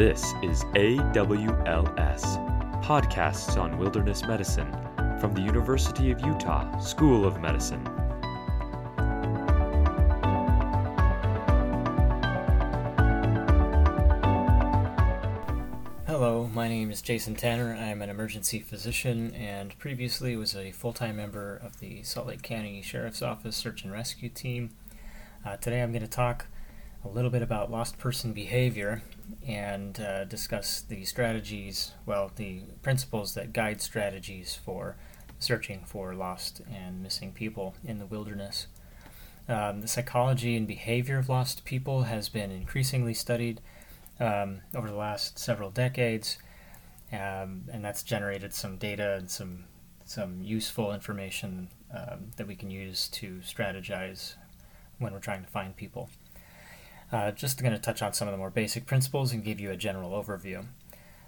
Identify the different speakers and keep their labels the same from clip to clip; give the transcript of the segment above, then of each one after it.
Speaker 1: This is AWLS, Podcasts on Wilderness Medicine, from the University of Utah School of Medicine.
Speaker 2: Hello, my name is Jason Tanner. I'm an emergency physician and previously was a full time member of the Salt Lake County Sheriff's Office Search and Rescue Team. Uh, today I'm going to talk a little bit about lost person behavior and uh, discuss the strategies, well, the principles that guide strategies for searching for lost and missing people in the wilderness. Um, the psychology and behavior of lost people has been increasingly studied um, over the last several decades, um, and that's generated some data and some some useful information um, that we can use to strategize when we're trying to find people. Uh, just going to touch on some of the more basic principles and give you a general overview.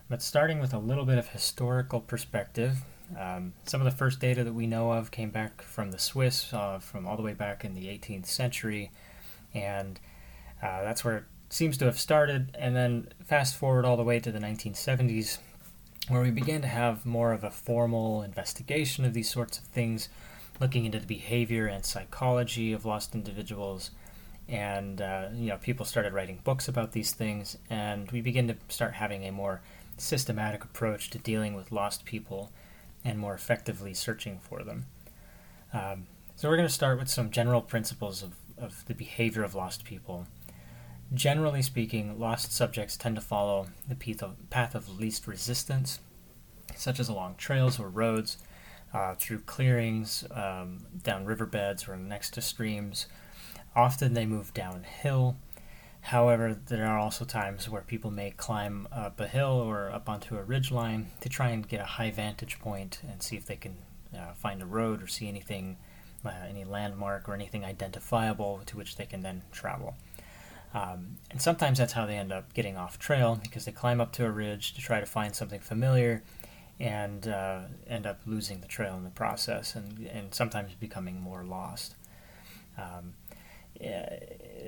Speaker 2: But starting with a little bit of historical perspective, um, some of the first data that we know of came back from the Swiss, uh, from all the way back in the 18th century, and uh, that's where it seems to have started. And then fast forward all the way to the 1970s, where we began to have more of a formal investigation of these sorts of things, looking into the behavior and psychology of lost individuals and uh, you know people started writing books about these things, and we begin to start having a more systematic approach to dealing with lost people and more effectively searching for them. Um, so we're going to start with some general principles of, of the behavior of lost people. Generally speaking, lost subjects tend to follow the path of least resistance, such as along trails or roads, uh, through clearings, um, down riverbeds or next to streams, Often they move downhill. However, there are also times where people may climb up a hill or up onto a ridge line to try and get a high vantage point and see if they can uh, find a road or see anything, uh, any landmark or anything identifiable to which they can then travel. Um, and sometimes that's how they end up getting off trail because they climb up to a ridge to try to find something familiar and uh, end up losing the trail in the process and, and sometimes becoming more lost. Um,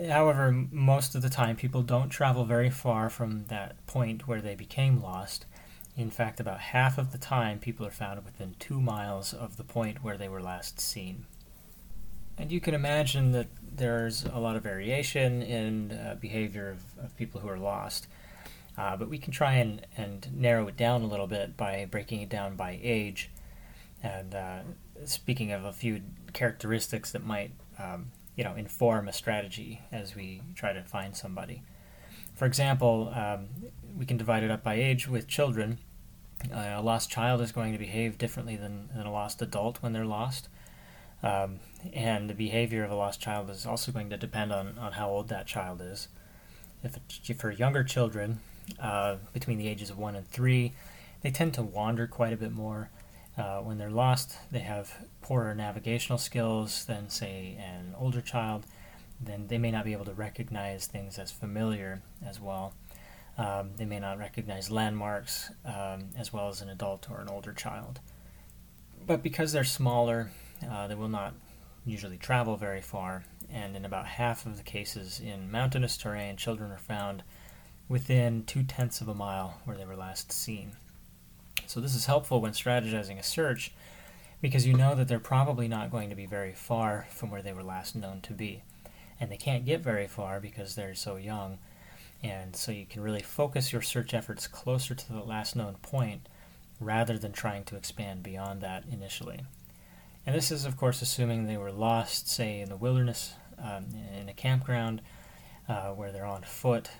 Speaker 2: however, most of the time people don't travel very far from that point where they became lost. In fact, about half of the time people are found within two miles of the point where they were last seen. And you can imagine that there's a lot of variation in uh, behavior of, of, people who are lost. Uh, but we can try and, and narrow it down a little bit by breaking it down by age. And uh, speaking of a few characteristics that might um, you know inform a strategy as we try to find somebody. For example, um, we can divide it up by age with children. Uh, a lost child is going to behave differently than, than a lost adult when they're lost. Um, and the behavior of a lost child is also going to depend on, on how old that child is. If, for younger children, uh, between the ages of 1 and 3, they tend to wander quite a bit more. Uh, when they're lost, they have poorer navigational skills than, say, an older child. Then they may not be able to recognize things as familiar as well. Um, they may not recognize landmarks um, as well as an adult or an older child. But because they're smaller, uh, they will not usually travel very far, and in about half of the cases in mountainous terrain, children are found within two tenths of a mile where they were last seen. So this is helpful when strategizing a search because you know that they're probably not going to be very far from where they were last known to be. And they can't get very far because they're so young. And so you can really focus your search efforts closer to the last known point rather than trying to expand beyond that initially. And this is, of course, assuming they were lost, say, in the wilderness, um, in a campground, uh, where they're on foot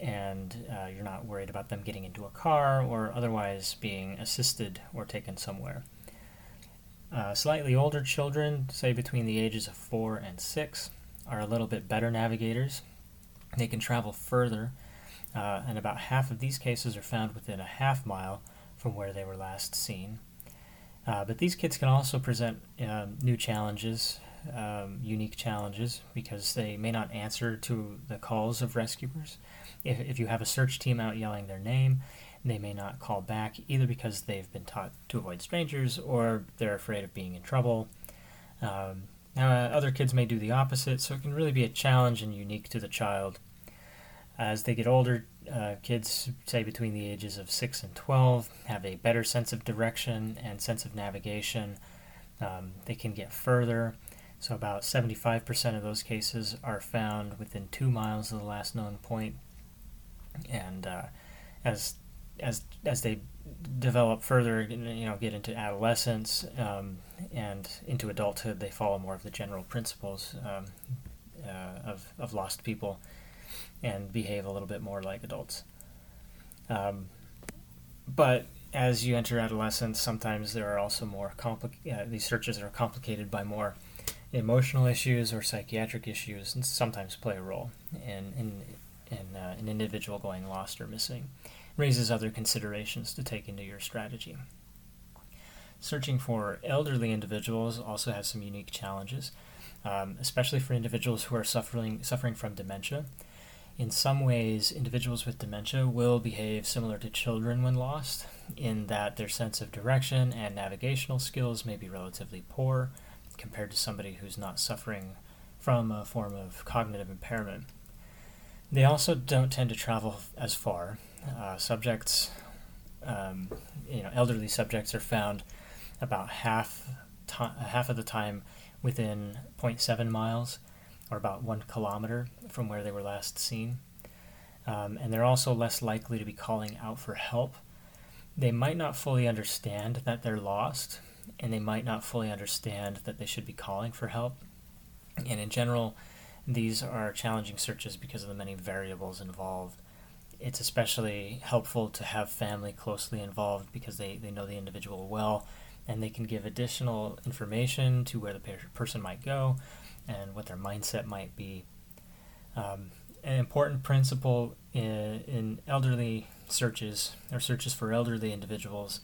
Speaker 2: and uh, you're not worried about them getting into a car or otherwise being assisted or taken somewhere. Uh, slightly older children, say between the ages of 4 and 6, are a little bit better navigators. They can travel further, uh, and about half of these cases are found within a half mile from where they were last seen. Uh, but these kids can also present um, new challenges, um, unique challenges, because they may not answer to the calls of rescuers if, if you have a search team out yelling their name, they may not call back either because they've been taught to avoid strangers or they're afraid of being in trouble. Um, now, uh, other kids may do the opposite, so it can really be a challenge and unique to the child. As they get older, uh, kids, say between the ages of 6 and 12, have a better sense of direction and sense of navigation. Um, they can get further. So, about 75% of those cases are found within two miles of the last known point. And uh, as as as they develop further, you know, get into adolescence um, and into adulthood, they follow more of the general principles um, uh, of of lost people and behave a little bit more like adults. Um, but as you enter adolescence, sometimes there are also more complicated. Uh, these searches are complicated by more emotional issues or psychiatric issues, sometimes play a role in in, in uh, an individual going lost or missing. Raises other considerations to take into your strategy. Searching for elderly individuals also has some unique challenges, um, especially for individuals who are suffering suffering from dementia in some ways, individuals with dementia will behave similar to children when lost, in that their sense of direction and navigational skills may be relatively poor compared to somebody who's not suffering from a form of cognitive impairment. They also don't tend to travel as far. Uh, subjects, um, you know, elderly subjects are found about half half of the time within 0.7 miles or about one kilometer from where they were last seen. Um, and they're also less likely to be calling out for help. They might not fully understand that they're lost, and they might not fully understand that they should be calling for help. And in general, these are challenging searches because of the many variables involved. It's especially helpful to have family closely involved because they, they know the individual well and they can give additional information to where the person might go and what their mindset might be. Um, an important principle in, in elderly searches or searches for elderly individuals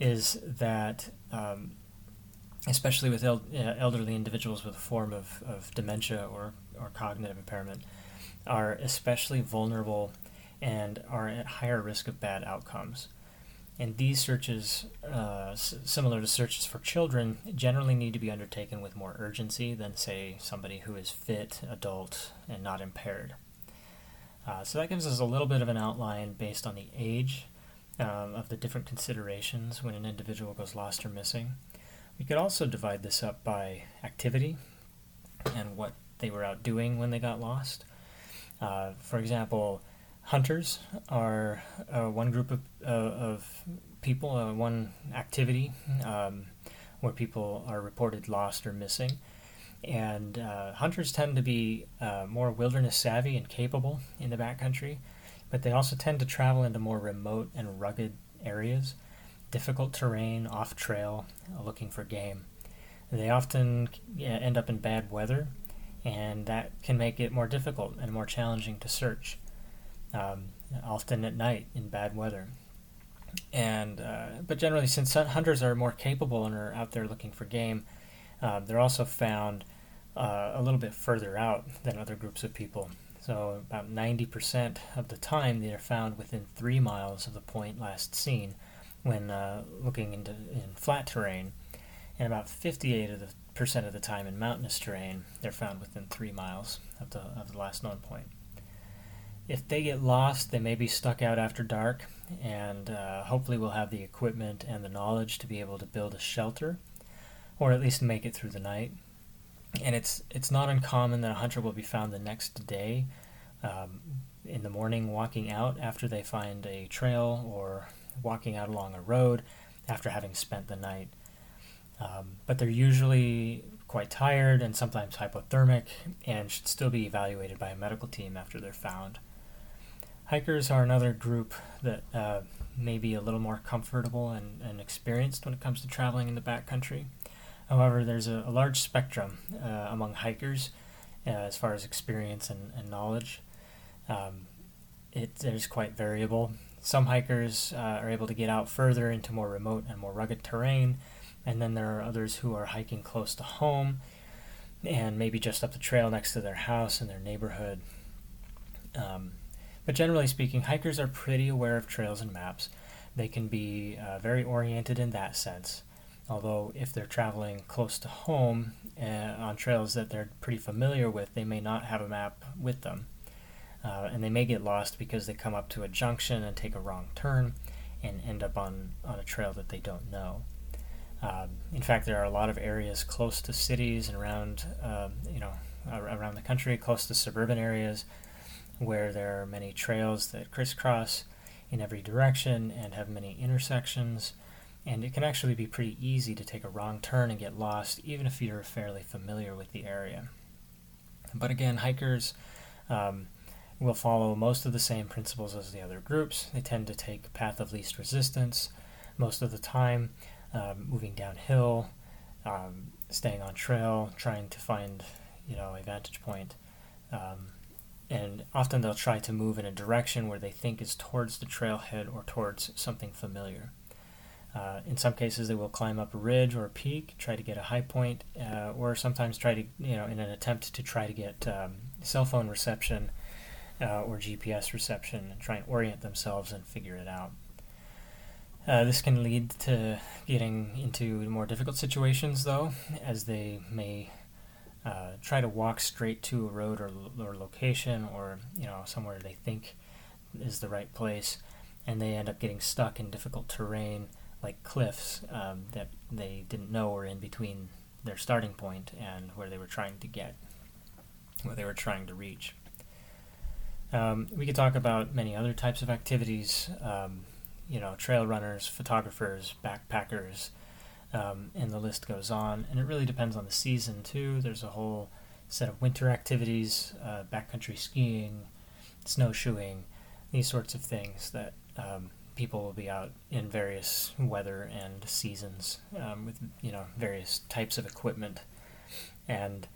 Speaker 2: is that, um, especially with el- uh, elderly individuals with a form of, of dementia or, or cognitive impairment, are especially vulnerable and are at higher risk of bad outcomes. And these searches, uh, s- similar to searches for children, generally need to be undertaken with more urgency than, say, somebody who is fit, adult, and not impaired. Uh, so that gives us a little bit of an outline based on the age um, of the different considerations when an individual goes lost or missing. We could also divide this up by activity and what they were out doing when they got lost. Uh, for example, hunters are uh, one group of, uh, of people, uh, one activity um, where people are reported lost or missing. And uh, hunters tend to be uh, more wilderness savvy and capable in the backcountry, but they also tend to travel into more remote and rugged areas, difficult terrain, off trail, looking for game. They often end up in bad weather, and that can make it more difficult and more challenging to search um, often at night in bad weather. And uh, but generally, since hunters are more capable and are out there looking for game, uh, they're also found uh, a little bit further out than other groups of people. So about 90% of the time, they are found within three miles of the point last seen when uh, looking into in flat terrain, and about 58 of the time in mountainous terrain, they're found within three miles of the of the last known point if they get lost, they may be stuck out after dark, and uh, hopefully we'll have the equipment and the knowledge to be able to build a shelter, or at least make it through the night. And it's it's not uncommon that a hunter will be found the next day, um, in the morning, walking out after they find a trail or walking out along a road after having spent the night. Um, but they're usually quite tired and sometimes hypothermic and should still be evaluated by a medical team after they're found. Hikers are another group that uh, may be a little more comfortable and, and experienced when it comes to traveling in the backcountry. However, there's a, a large spectrum uh, among hikers uh, as far as experience and, and knowledge. Um, it is quite variable. Some hikers uh, are able to get out further into more remote and more rugged terrain, and then there are others who are hiking close to home and maybe just up the trail next to their house and their neighborhood. Um, but generally speaking, hikers are pretty aware of trails and maps. They can be uh, very oriented in that sense. Although, if they're traveling close to home uh, on trails that they're pretty familiar with, they may not have a map with them. Uh, and they may get lost because they come up to a junction and take a wrong turn and end up on, on a trail that they don't know. Um, in fact, there are a lot of areas close to cities and around, um, you know, around the country, close to suburban areas, where there are many trails that crisscross in every direction and have many intersections. And it can actually be pretty easy to take a wrong turn and get lost, even if you're fairly familiar with the area. But again, hikers um, will follow most of the same principles as the other groups. They tend to take path of least resistance most of the time, um, moving downhill, um, staying on trail, trying to find you know a vantage point. Um, and often they'll try to move in a direction where they think is towards the trailhead or towards something familiar. Uh, in some cases, they will climb up a ridge or a peak, try to get a high point, uh, or sometimes try to, you know, in an attempt to try to get um, cell phone reception uh, or GPS reception and try and orient themselves and figure it out. Uh, this can lead to getting into more difficult situations, though, as they may uh, try to walk straight to a road or, or location or you know somewhere they think is the right place, and they end up getting stuck in difficult terrain like cliffs um, that they didn't know were in between their starting point and where they were trying to get, where they were trying to reach. Um, we could talk about many other types of activities, um, you know, trail runners, photographers, backpackers, um, and the list goes on. And it really depends on the season, too. There's a whole set of winter activities, uh, backcountry skiing, snowshoeing, these sorts of things that um, people will be out in various weather and seasons um, with, you know, various types of equipment. And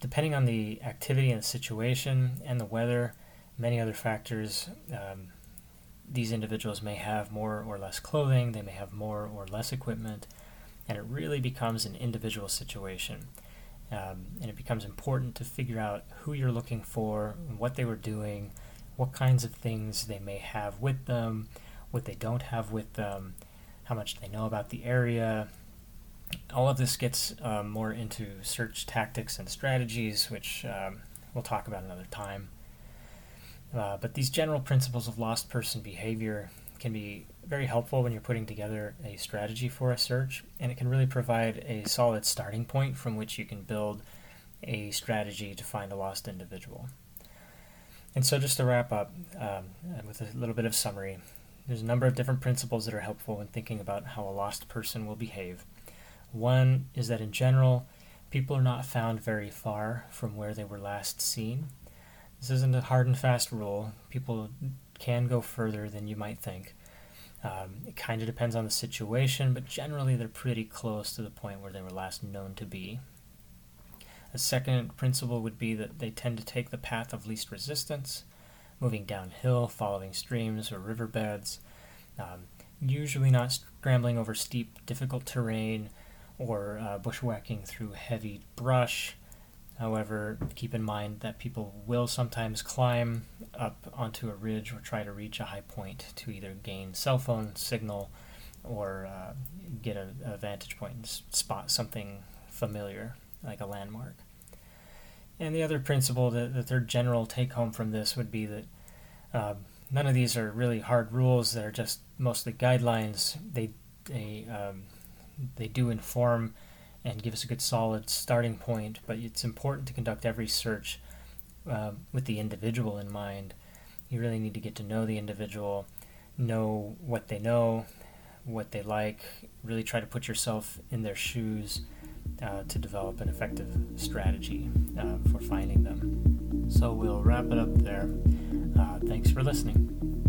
Speaker 2: depending on the activity and the situation and the weather, many other factors, um, these individuals may have more or less clothing, they may have more or less equipment, and it really becomes an individual situation. Um, and it becomes important to figure out who you're looking for, what they were doing, what kinds of things they may have with them, what they don't have with them, how much they know about the area. All of this gets um, more into search tactics and strategies, which um, we'll talk about another time. Uh, but these general principles of lost person behavior can be very helpful when you're putting together a strategy for a search, and it can really provide a solid starting point from which you can build a strategy to find a lost individual. And so, just to wrap up um, with a little bit of summary, there's a number of different principles that are helpful when thinking about how a lost person will behave. One is that in general, people are not found very far from where they were last seen. This isn't a hard and fast rule. People can go further than you might think. Um, it kind of depends on the situation, but generally they're pretty close to the point where they were last known to be. A second principle would be that they tend to take the path of least resistance, moving downhill, following streams or riverbeds, um, usually not scrambling over steep, difficult terrain or uh, bushwhacking through heavy brush However, keep in mind that people will sometimes climb up onto a ridge or try to reach a high point to either gain cell phone signal or uh, get a, a, vantage point and spot something familiar, like a landmark. And the other principle, the, the third general take home from this would be that uh, none of these are really hard rules. They're just mostly guidelines. They they um, they do inform and give us a good solid starting point. But it's important to conduct every search uh, with the individual in mind. You really need to get to know the individual, know what they know, what they like, really try to put yourself in their shoes uh, to develop an effective strategy uh, for finding them. So we'll wrap it up there. Uh, thanks for listening.